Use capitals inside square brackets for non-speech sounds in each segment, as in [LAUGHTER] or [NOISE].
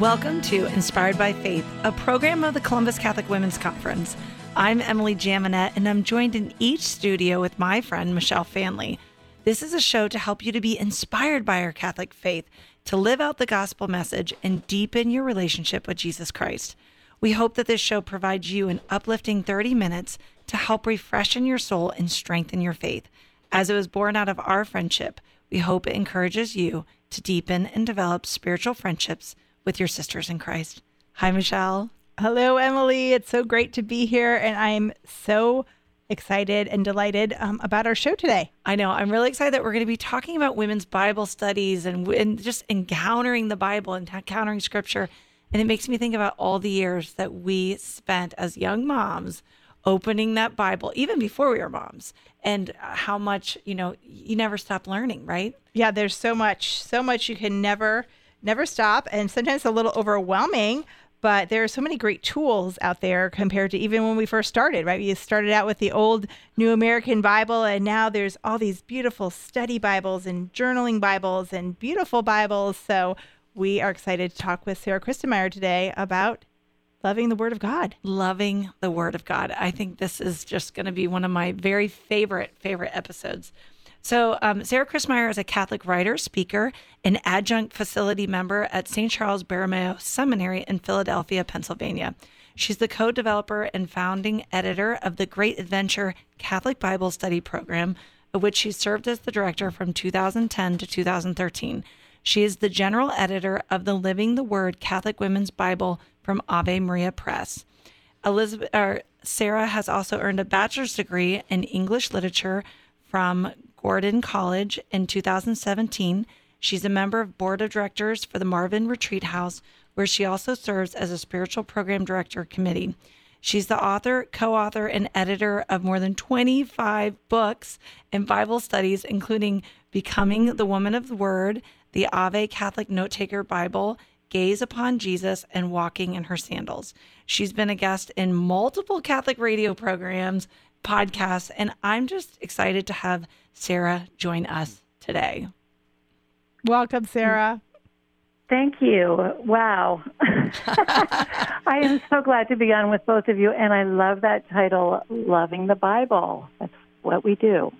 Welcome to Inspired by Faith, a program of the Columbus Catholic Women's Conference. I'm Emily Jaminet, and I'm joined in each studio with my friend Michelle Faehnle. This is a show to help you to be inspired by our Catholic faith, to live out the gospel message, and deepen your relationship with Jesus Christ. We hope that this show provides you an uplifting 30 minutes to help refreshen your soul and strengthen your faith. As it was born out of our friendship, we hope it encourages you to deepen and develop spiritual friendships with your sisters in Christ. Hi, Michelle. Hello, Emily. It's so great to be here, and I'm so excited and delighted um, about our show today. I know. I'm really excited that we're going to be talking about women's Bible studies and, and just encountering the Bible and encountering scripture. And it makes me think about all the years that we spent as young moms opening that Bible, even before we were moms, and how much, you know, you never stop learning, right? Yeah, there's so much, so much you can never, never stop. And sometimes a little overwhelming, but there are so many great tools out there compared to even when we first started, right? We started out with the old New American Bible, and now there's all these beautiful study Bibles and journaling Bibles and beautiful Bibles. So we are excited to talk with Sarah Christmyer today about loving the Word of God. Loving the Word of God. I think this is just going to be one of my very favorite, favorite episodes. So, um, Sarah Christmyer is a Catholic writer, speaker, and adjunct facility member at St. Charles Borromeo Seminary in Philadelphia, Pennsylvania. She's the co developer and founding editor of the Great Adventure Catholic Bible Study Program, of which she served as the director from 2010 to 2013. She is the general editor of the Living the Word Catholic Women's Bible from Ave Maria Press. Elizabeth, or Sarah has also earned a bachelor's degree in English literature from Gordon College in 2017. She's a member of board of directors for the Malvern Retreat House, where she also serves as a spiritual program director committee. She's the author, co author, and editor of more than 25 books and Bible studies, including Becoming the Woman of the Word, the Ave Catholic Note Taker Bible, Gaze Upon Jesus, and Walking in Her Sandals. She's been a guest in multiple Catholic radio programs, podcasts, and I'm just excited to have Sarah join us today. Welcome, Sarah. Thank you. Wow. [LAUGHS] [LAUGHS] I am so glad to be on with both of you, and I love that title, Loving the Bible. That's what we do.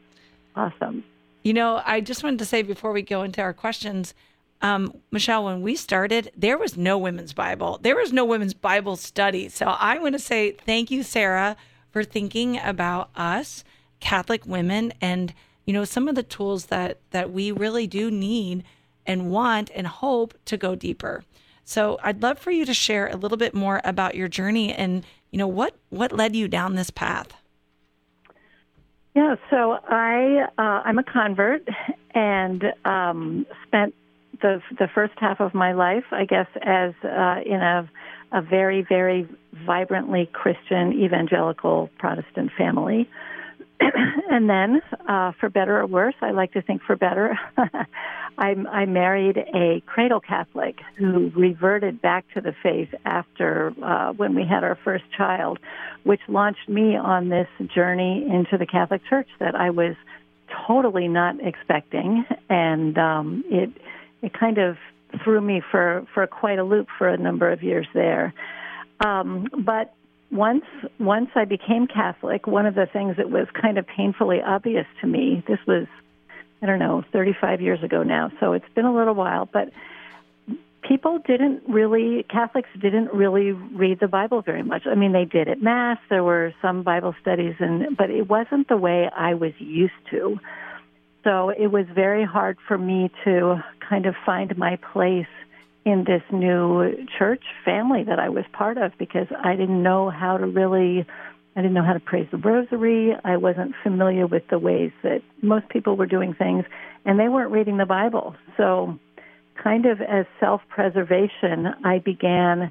Awesome. You know, I just wanted to say before we go into our questions, um, Michelle, when we started, there was no women's Bible. There was no women's Bible study. So I want to say thank you, Sarah, for thinking about us, Catholic women, and you know some of the tools that that we really do need and want and hope to go deeper. So I'd love for you to share a little bit more about your journey and you know what what led you down this path. Yeah, so I uh, I'm a convert and um, spent the the first half of my life, I guess, as uh, in a a very very vibrantly Christian evangelical Protestant family. [CLEARS THROAT] and then, uh, for better or worse, I like to think for better, [LAUGHS] I, I married a cradle Catholic who reverted back to the faith after uh, when we had our first child, which launched me on this journey into the Catholic Church that I was totally not expecting, and um, it it kind of threw me for for quite a loop for a number of years there. Um, but once once I became Catholic, one of the things that was kind of painfully obvious to me, this was I don't know, 35 years ago now, so it's been a little while, but people didn't really Catholics didn't really read the Bible very much. I mean, they did at mass, there were some Bible studies and but it wasn't the way I was used to. So it was very hard for me to kind of find my place in this new church family that I was part of because I didn't know how to really I didn't know how to praise the rosary. I wasn't familiar with the ways that most people were doing things and they weren't reading the Bible. So kind of as self-preservation, I began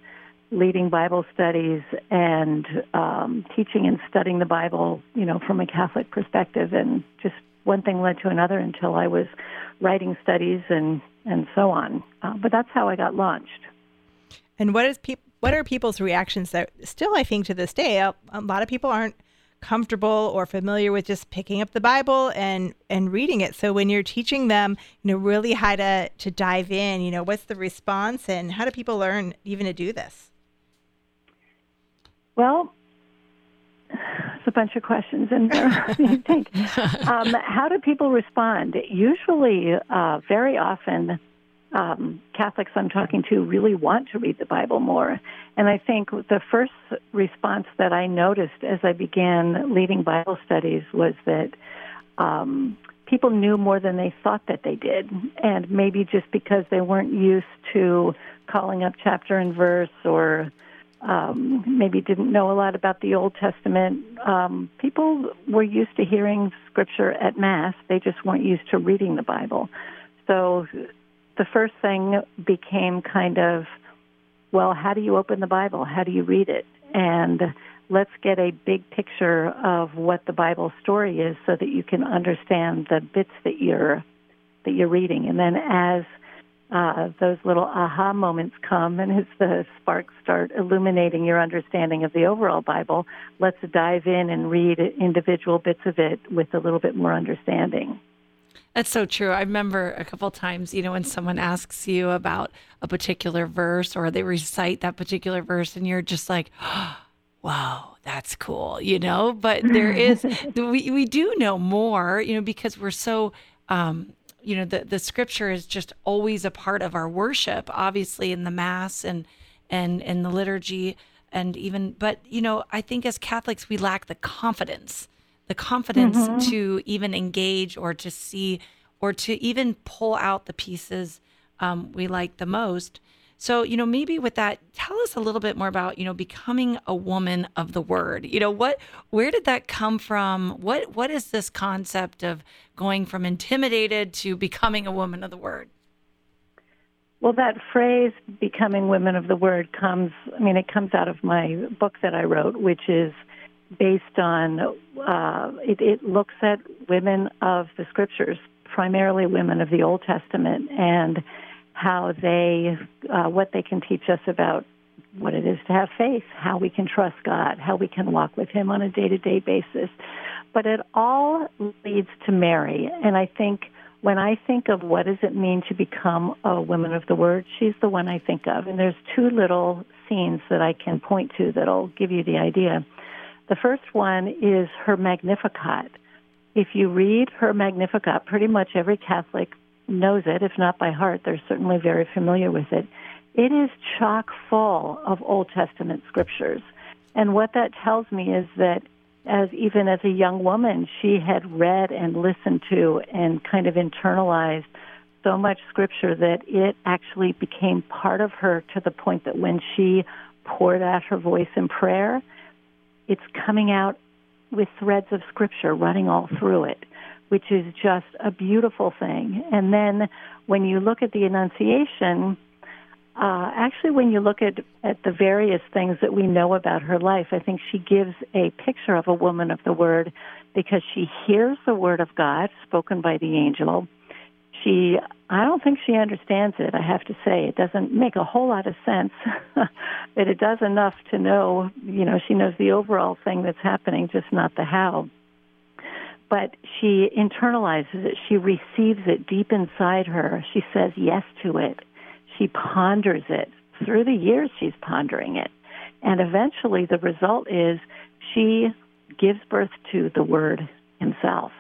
leading Bible studies and um, teaching and studying the Bible, you know, from a Catholic perspective, and just one thing led to another until I was writing studies and and so on. Uh, but that's how I got launched. And what is what are people's reactions that still I think to this day a, a lot of people aren't comfortable or familiar with just picking up the Bible and and reading it. So when you're teaching them, you know, really how to to dive in, you know, what's the response and how do people learn even to do this? Well, a bunch of questions in there. [LAUGHS] you think, [LAUGHS] um, how do people respond? Usually, uh, very often, um, Catholics I'm talking to really want to read the Bible more. And I think the first response that I noticed as I began leading Bible studies was that um, people knew more than they thought that they did. And maybe just because they weren't used to calling up chapter and verse or um, maybe didn't know a lot about the Old Testament. Um, people were used to hearing scripture at Mass, they just weren't used to reading the Bible. So the first thing became kind of, well, how do you open the Bible? How do you read it? And let's get a big picture of what the Bible story is so that you can understand the bits that you're that you're reading. And then as uh, those little aha moments come, and as the sparks start illuminating your understanding of the overall Bible, let's dive in and read individual bits of it with a little bit more understanding. That's so true. I remember a couple times, you know, when someone asks you about a particular verse or they recite that particular verse, and you're just like, oh, [GASPS] wow, that's cool, you know. But there is, [LAUGHS] we we do know more, you know, because we're so um, you know the the scripture is just always a part of our worship obviously in the mass and and in the liturgy and even but you know i think as catholics we lack the confidence the confidence mm-hmm. to even engage or to see or to even pull out the pieces um, we like the most so, you know, maybe with that, tell us a little bit more about, you know, becoming a woman of the word. You know, what where did that come from? What what is this concept of going from intimidated to becoming a woman of the word? Well, that phrase becoming women of the word comes I mean, it comes out of my book that I wrote, which is based on uh, it, it looks at women of the scriptures, primarily women of the Old Testament and how they, uh, what they can teach us about what it is to have faith, how we can trust God, how we can walk with Him on a day to day basis. But it all leads to Mary. And I think when I think of what does it mean to become a woman of the Word, she's the one I think of. And there's two little scenes that I can point to that'll give you the idea. The first one is her Magnificat. If you read her Magnificat, pretty much every Catholic knows it, if not by heart, they're certainly very familiar with it. It is chock full of Old Testament scriptures. And what that tells me is that as even as a young woman, she had read and listened to and kind of internalized so much scripture that it actually became part of her to the point that when she poured out her voice in prayer, it's coming out with threads of scripture running all through it which is just a beautiful thing. And then when you look at the Annunciation, uh, actually, when you look at, at the various things that we know about her life, I think she gives a picture of a woman of the Word because she hears the Word of God spoken by the angel. She, I don't think she understands it, I have to say. It doesn't make a whole lot of sense, [LAUGHS] but it does enough to know, you know, she knows the overall thing that's happening, just not the how but she internalizes it. She receives it deep inside her. She says yes to it. She ponders it. Through the years, she's pondering it. And eventually, the result is she gives birth to the Word Himself.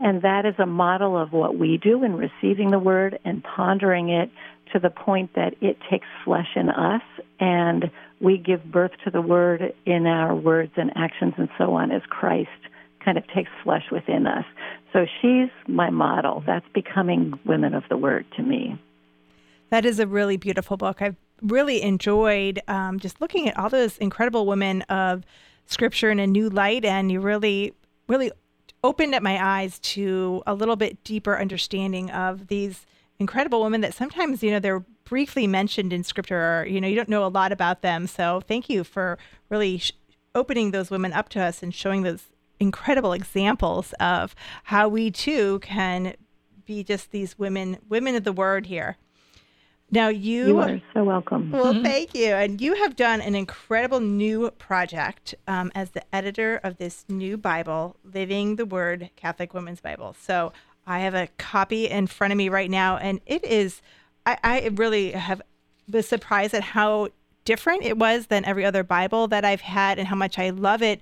And that is a model of what we do in receiving the Word and pondering it to the point that it takes flesh in us and we give birth to the Word in our words and actions and so on as Christ kind of takes flesh within us. So she's my model. That's becoming women of the word to me. That is a really beautiful book. I've really enjoyed um, just looking at all those incredible women of scripture in a new light, and you really, really opened up my eyes to a little bit deeper understanding of these incredible women that sometimes, you know, they're briefly mentioned in scripture or, you know, you don't know a lot about them. So thank you for really sh- opening those women up to us and showing those incredible examples of how we too can be just these women women of the word here Now you, You are so welcome. well, thank you. And you have done an incredible new project um, as the editor of this new Bible, Living the Word Catholic Women's Bible. So I have a copy in front of me right now, and it is. I, I really have was surprised at how different it was than every other Bible that I've had, and how much I love it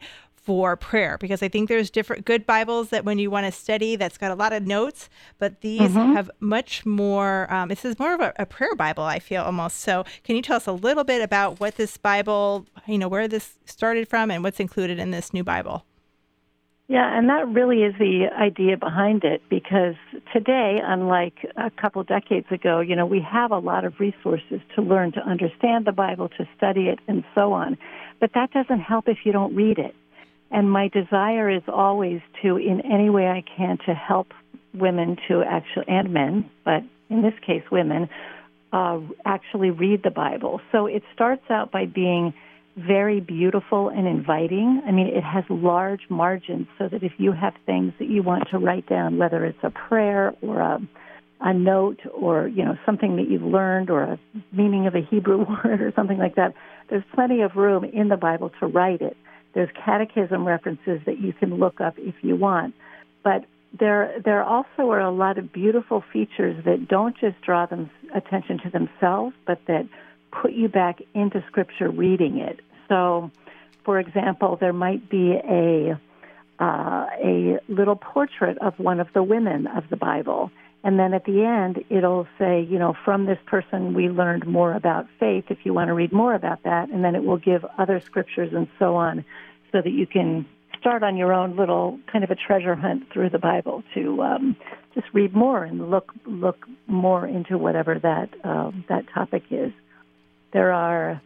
for prayer because I think there's different good Bibles that when you want to study that's got a lot of notes, but these have much more. Um, this is more of a, a prayer Bible, I feel almost. So, can you tell us a little bit about what this Bible, you know, where this started from, and what's included in this new Bible? Yeah, and that really is the idea behind it because today, unlike a couple decades ago, you know, we have a lot of resources to learn to understand the Bible, to study it, and so on. But that doesn't help if you don't read it. And my desire is always to, in any way I can, to help women to actually, and men, but in this case, women, uh, actually read the Bible. So it starts out by being very beautiful and inviting. I mean, it has large margins so that if you have things that you want to write down, whether it's a prayer or a, a note or, you know, something that you've learned or a meaning of a Hebrew [LAUGHS] word or something like that, there's plenty of room in the Bible to write it. There's catechism references that you can look up if you want. But there, there also are a lot of beautiful features that don't just draw them attention to themselves, but that put you back into Scripture reading it. So, for example, there might be a uh, a little portrait of one of the women of the Bible, and then at the end it'll say, you know, from this person we learned more about faith. If you want to read more about that, and then it will give other scriptures and so on, so that you can start on your own little kind of a treasure hunt through the Bible to um, just read more and look look more into whatever that um, that topic is. There are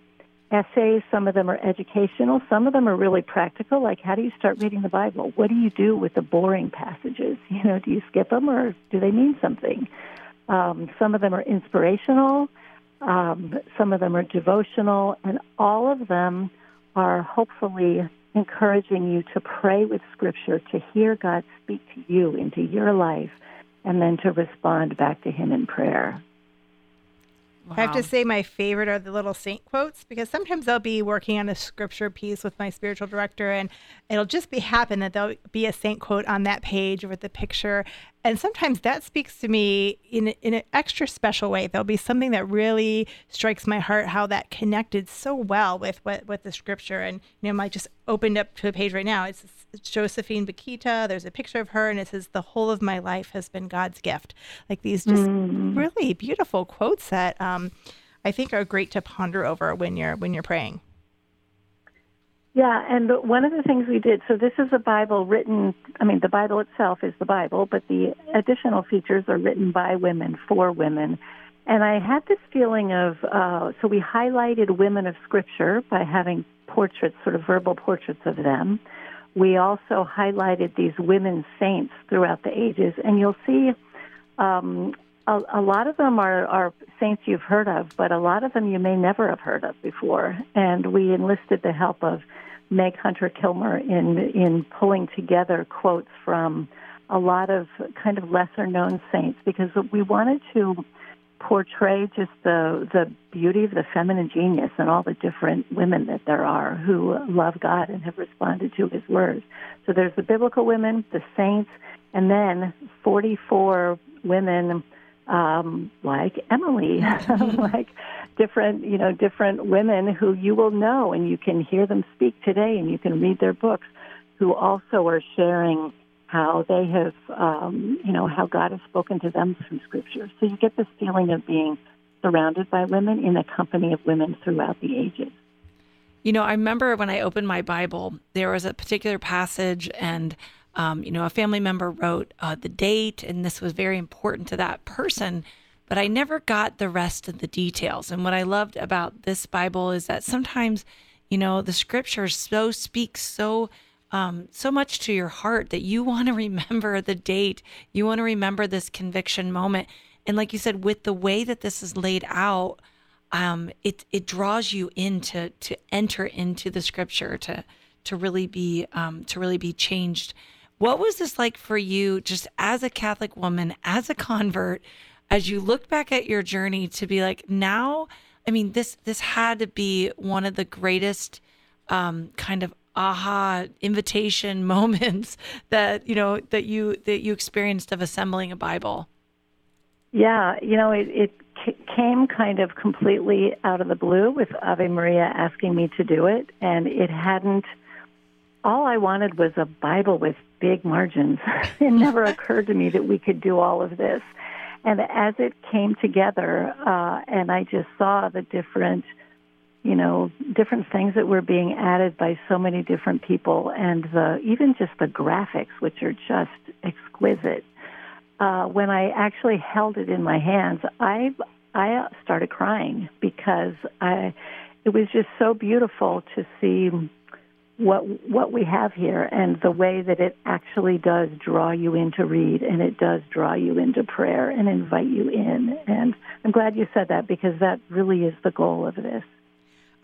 essays. Some of them are educational. Some of them are really practical. Like, how do you start reading the Bible? What do you do with the boring passages? You know, do you skip them or do they mean something? Um, some of them are inspirational. Um, some of them are devotional, and all of them are hopefully encouraging you to pray with Scripture, to hear God speak to you into your life, and then to respond back to Him in prayer. I have to say my favorite are the little saint quotes because sometimes I'll be working on a scripture piece with my spiritual director and it'll just be happen that there'll be a saint quote on that page with the picture and sometimes that speaks to me in in an extra special way. There'll be something that really strikes my heart how that connected so well with what with the scripture and you know I just opened up to a page right now. It's, it's Josephine Bakhita. There's a picture of her and it says the whole of my life has been God's gift. Like these just really beautiful quotes that um, I think are great to ponder over when you're when you're praying. Yeah, and one of the things we did, so this is a Bible written, I mean, the Bible itself is the Bible, but the additional features are written by women for women. And I had this feeling of, uh, so we highlighted women of Scripture by having portraits, sort of verbal portraits of them. We also highlighted these women saints throughout the ages, and you'll see um, a, a lot of them are, are saints you've heard of, but a lot of them you may never have heard of before. And we enlisted the help of Meg Hunter Kilmer in in pulling together quotes from a lot of kind of lesser known saints because we wanted to portray just the the beauty of the feminine genius and all the different women that there are who love God and have responded to His words. So there's the biblical women, the saints, and then 44 women um, like Emily, [LAUGHS] like different, you know, different women who you will know and you can hear them speak today and you can read their books who also are sharing how they have, um, you know, how God has spoken to them through Scripture. So you get this feeling of being surrounded by women in the company of women throughout the ages. You know, I remember when I opened my Bible, there was a particular passage, and um, you know, a family member wrote uh, the date, and this was very important to that person. But I never got the rest of the details. And what I loved about this Bible is that sometimes, you know, the scriptures so speak so um, so much to your heart that you [LAUGHS] want to remember the date, you want to remember this conviction moment, and like you said, with the way that this is laid out, um, it it draws you into to enter into the scripture to to really be um, to really be changed. What was this like for you, just as a Catholic woman, as a convert? as you look back at your journey to be like now, I mean, this this had to be one of the greatest um, kind of aha invitation [LAUGHS] moments that you know that you that you experienced of assembling a Bible. Yeah, you know, it, it came kind of completely out of the blue with Ave Maria asking me to do it, and it hadn't. All I wanted was a Bible with big margins. [LAUGHS] it never [LAUGHS] occurred to me that we could do all of this. And as it came together, uh, and I just saw the different, you know, different things that were being added by so many different people, and the even just the graphics, which are just exquisite. Uh, when I actually held it in my hands, I I started crying because I it was just so beautiful to see what what we have here and the way that it actually does draw you in to read and it does draw you into prayer and invite you in and I'm glad you said that because that really is the goal of this.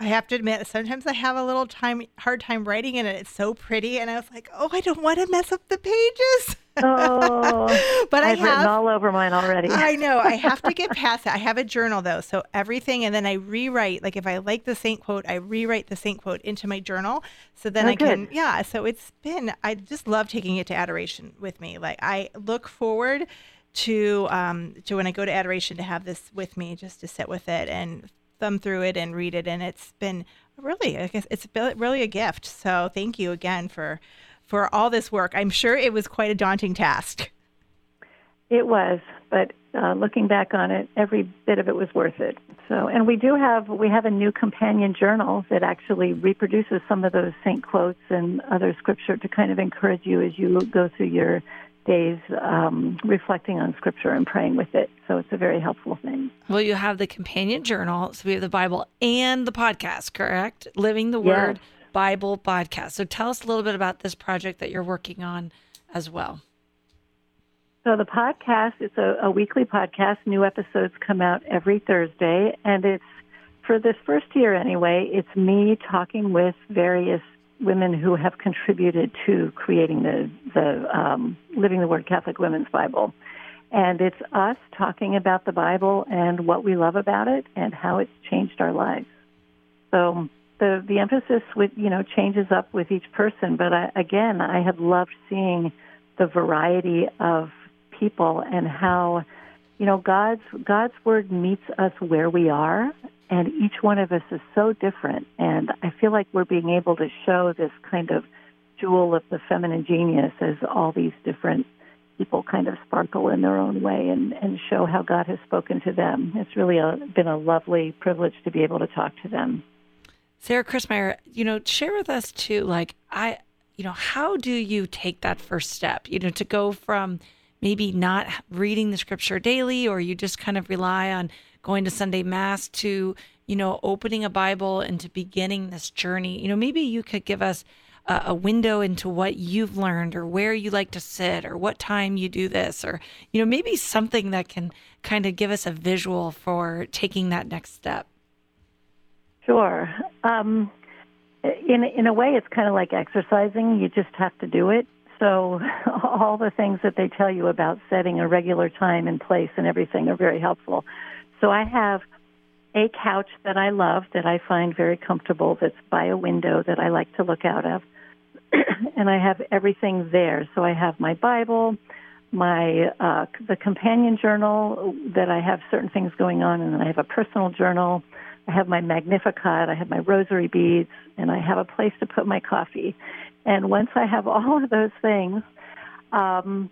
I have to admit, sometimes I have a little time hard time writing in it, it's so pretty, and I was like, "Oh, I don't want to mess up the pages." Oh, [LAUGHS] but I've I have written all over mine already. I know. I [LAUGHS] have to get past it. I have a journal though, so everything, and then I rewrite. Like if I like the saint quote, I rewrite the saint quote into my journal, so then oh, I can. Yeah. So it's been. I just love taking it to adoration with me. Like I look forward to um to when I go to adoration to have this with me, just to sit with it and thumb through it and read it, and it's been really, I guess it's really a gift. So thank you again for for all this work. I'm sure it was quite a daunting task. It was, but uh, looking back on it, every bit of it was worth it. So, and we do have we have a new companion journal that actually reproduces some of those saint quotes and other scripture to kind of encourage you as you go through your days um, reflecting on scripture and praying with it. So it's a very helpful thing. Well, you have the companion journal. So we have the Bible and the podcast, correct? Living the Word Bible podcast. So tell us a little bit about this project that you're working on as well. So the podcast, it's a, a weekly podcast. New episodes come out every Thursday, and it's for this first year anyway. It's me talking with various women who have contributed to creating the the um, Living the Word Catholic Women's Bible, and it's us talking about the Bible and what we love about it and how it's changed our lives. So the the emphasis with you know changes up with each person, but I, again, I have loved seeing the variety of people and how you know God's God's word meets us where we are and each one of us is so different and I feel like we're being able to show this kind of jewel of the feminine genius as all these different people kind of sparkle in their own way and, and show how God has spoken to them. It's really a, been a lovely privilege to be able to talk to them. Sarah Christmyer, you know, share with us too, like, I, you know, how do you take that first step, you know, to go from maybe not reading the scripture daily or you just kind of rely on going to Sunday Mass to, you know, opening a Bible and to beginning this journey? You know, maybe you could give us a, a window into what you've learned or where you like to sit or what time you do this or, you know, maybe something that can kind of give us a visual for taking that next step. Sure. Um, in in a way, it's kind of like exercising. You just have to do it. So [LAUGHS] all the things that they tell you about setting a regular time and place and everything are very helpful. So I have a couch that I love that I find very comfortable that's by a window that I like to look out of. [CLEARS THROAT] and I have everything there. So I have my Bible, my uh, the companion journal that I have certain things going on, and then I have a personal journal. I have my Magnificat, I have my rosary beads, and I have a place to put my coffee. And once I have [LAUGHS] all of those things, um,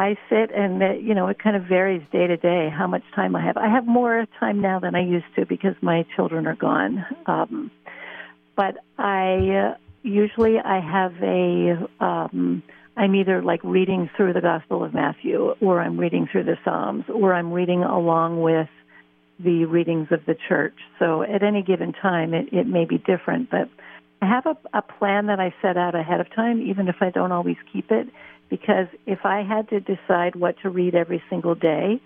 I sit and uh, you know it kind of varies day to day how much time I have. I have more time now than I used to because my children are gone. Um, but I uh, usually I have a um, I'm either like reading through the Gospel of Matthew, or I'm reading through the Psalms, or I'm reading along with the readings of the church. So at any given time, it, it may be different, but I have a, a plan that I set out ahead of time, even if I don't always keep it, because if I had to decide what to read every single day,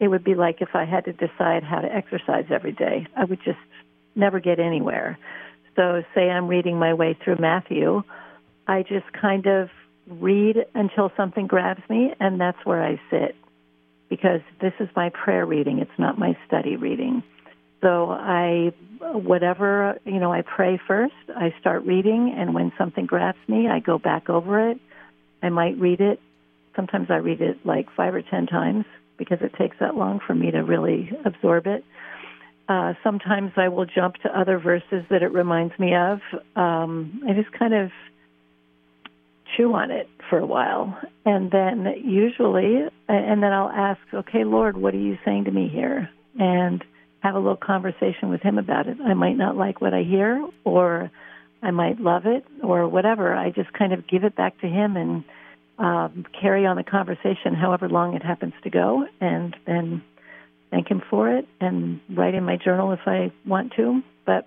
it would be like if I had to decide how to exercise every day. I would just never get anywhere. So, say I'm reading my way through Matthew, I just kind of read until something grabs me, and that's where I sit. because this is my prayer reading. It's not my study reading. So I, whatever, you know, I pray first, I start reading, and when something grabs me, I go back over it. I might read it. Sometimes I read it like five or ten times because it takes that long for me to really absorb it. Uh, sometimes I will jump to other verses that it reminds me of. Um, I just kind of chew on it for a while, and then usually, and then I'll ask, "Okay, Lord, what are you saying to me here?" And have a little conversation with Him about it. I might not like what I hear, or I might love it, or whatever. I just kind of give it back to Him and um, carry on the conversation, however long it happens to go, and then thank him for it and write in my journal if I want to. But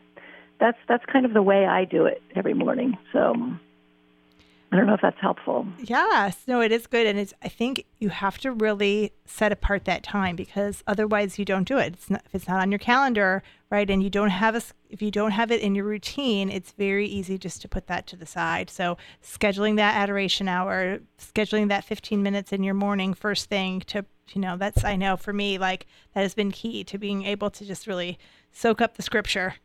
that's that's kind of the way I do it every morning. So I don't know if that's helpful. Yes, no, it is good, and it's. I think you have to really set apart that time because otherwise you don't do it. It's not if it's not on your calendar, right? And you don't have a if you don't have it in your routine, it's very easy just to put that to the side. So scheduling that adoration hour, scheduling that 15 minutes in your morning first thing to you know that's I know for me like that has been key to being able to just really soak up the scripture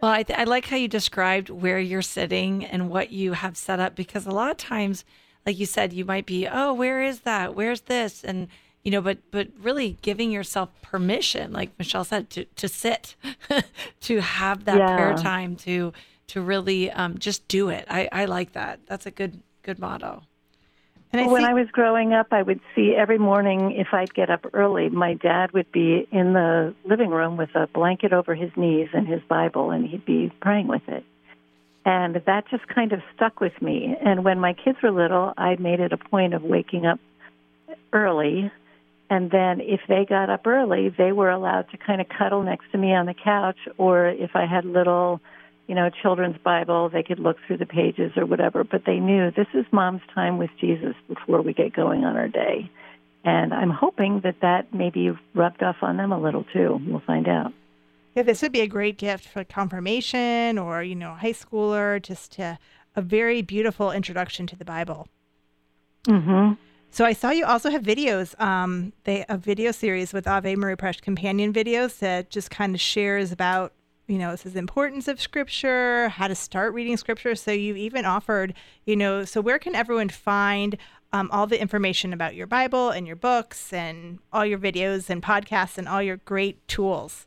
well, I, th- I like how you described where you're sitting and what you have set up because a lot of times, like you said, you might be, oh, where is that? Where's this? And you know, but but really giving yourself permission, like Michelle said, to to sit, [LAUGHS] to have that yeah. prayer time, to to really um, just do it. I, I like that. That's a good good motto. And I when see- I was growing up, I would see every morning if I'd get up early, my dad would be in the living room with a blanket over his knees and his Bible, and he'd be praying with it. And that just kind of stuck with me. And when my kids were little, I made it a point of waking up early. And then if they got up early, they were allowed to kind of cuddle next to me on the couch, or if I had little you know, children's Bible. They could look through the pages or whatever, but they knew this is mom's time with Jesus before we get going on our day. And I'm hoping that that maybe rubbed off on them a little too. We'll find out. Yeah, this would be a great gift for confirmation or, you know, high schooler, just to, a very beautiful introduction to the Bible. Mm-hmm. So I saw you also have videos, um, they a video series with Ave Maria Press companion videos that just kind of shares about you know, this is the importance of scripture, how to start reading scripture. So you even offered, you know, so where can everyone find um, all the information about your Bible and your books and all your videos and podcasts and all your great tools?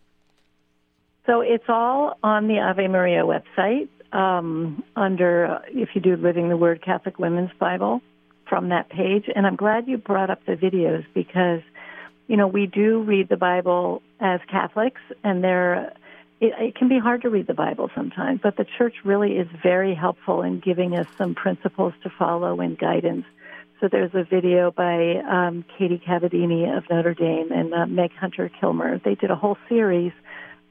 So it's all on the Ave Maria website um, under, uh, if you do Living the Word Catholic Women's Bible from that page. And I'm glad you brought up the videos because, you know, we do read the Bible as Catholics and they're it, it can be hard to read the Bible sometimes, but the church really is very helpful in giving us some principles to follow and guidance. So there's a video by um, Katie Cavadini of Notre Dame and uh, Meg Hunter Kilmer. They did a whole series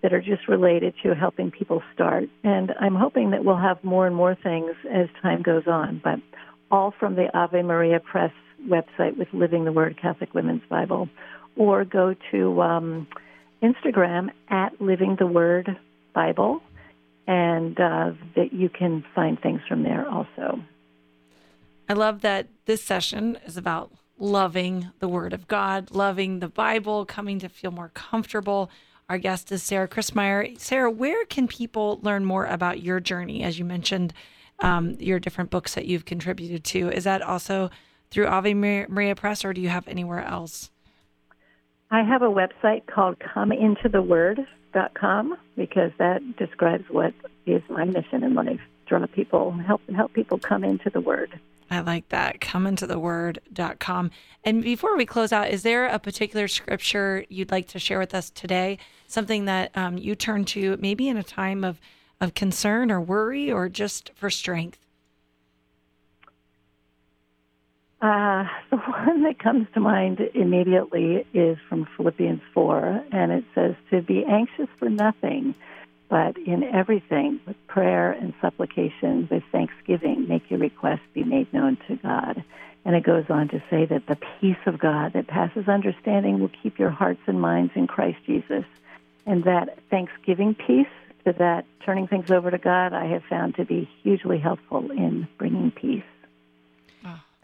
that are just related to helping people start. And I'm hoping that we'll have more and more things as time goes on, but all from the Ave Maria Press website with Living the Word Catholic Women's Bible, or go to um, Instagram at Living the Word Bible, and uh, that you can find things from there also. I love that this session is about loving the Word of God, loving the Bible, coming to feel more comfortable. Our guest is Sarah Christmyer. Sarah, where can people learn more about your journey? As you mentioned, um, your different books that you've contributed to. Is that also through Ave Maria Press, or do you have anywhere else? I have a website called comeintotheword.com because that describes what is my mission in life. Draw people, help help people come into the word. I like that. Come into the word.com. And before we close out, is there a particular scripture you'd like to share with us today? Something that um, you turn to maybe in a time of, of concern or worry or just for strength? Uh, [LAUGHS] the one that comes to mind immediately is from Philippians 4, and it says, To be anxious for nothing, but in everything, with prayer and supplication, with thanksgiving, make your requests be made known to God. And it goes on to say that the peace of God that passes understanding will keep your hearts and minds in Christ Jesus. And that thanksgiving peace, to that turning things over to God, I have found to be hugely helpful in bringing peace.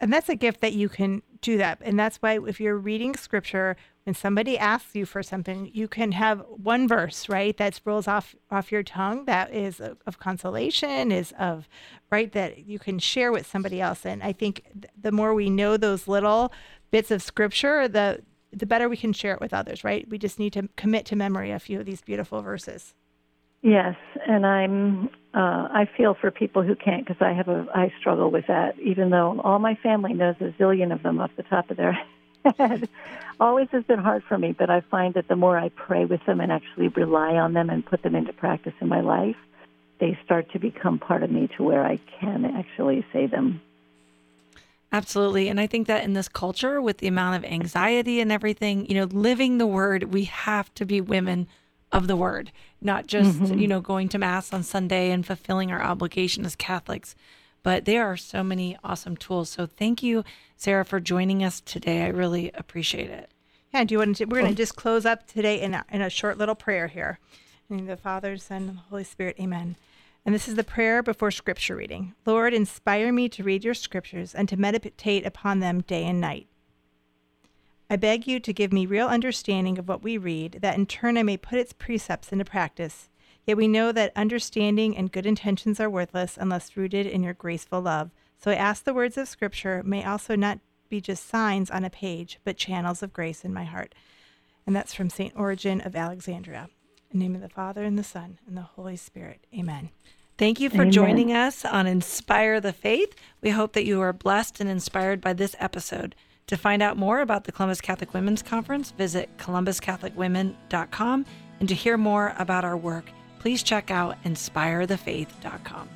And that's a gift that you can do that. And that's why if you're reading scripture, when somebody asks you for something, you can have one verse, right, that rolls off off your tongue that is of, consolation, is of right that you can share with somebody else. And I think the more we know those little bits of scripture, the the better we can share it with others, right? We just need to commit to memory a few of these beautiful verses. Yes, and I'm uh, I feel for people who can't because I have a I struggle with that. Even though all my family knows a zillion of them off the top of their [LAUGHS] head, always has been hard for me. But I find that the more I pray with them and actually rely on them and put them into practice in my life, they start to become part of me to where I can actually say them. Absolutely. And I think that in this culture, with the amount of anxiety and everything, you know, living the word, we have to be women of the word, not just, mm-hmm. you know, going to mass on Sunday and fulfilling our obligation as Catholics. But there are so many awesome tools. So thank you, Sarah, for joining us today. I really appreciate it. Yeah, do you want to? We're going to just close up today in a, in a short little prayer here. In the Father, Son, and the Holy Spirit. Amen. And this is the prayer before scripture reading. Lord, inspire me to read your scriptures and to meditate upon them day and night. I beg you to give me real understanding of what we read, that in turn I may put its precepts into practice. Yet we know that understanding and good intentions are worthless unless rooted in your graceful love. So I ask the words of Scripture may also not be just signs on a page, but channels of grace in my heart. And that's from St. Origen of Alexandria. In the name of the Father, and the Son, and the Holy Spirit. Amen. Thank you for Amen. joining us on Inspired by Faith. We hope that you are blessed and inspired by this episode. To find out more about the Columbus Catholic Women's Conference, visit columbuscatholicwomen.com. And to hear more about our work, please check out inspirethefaith.com.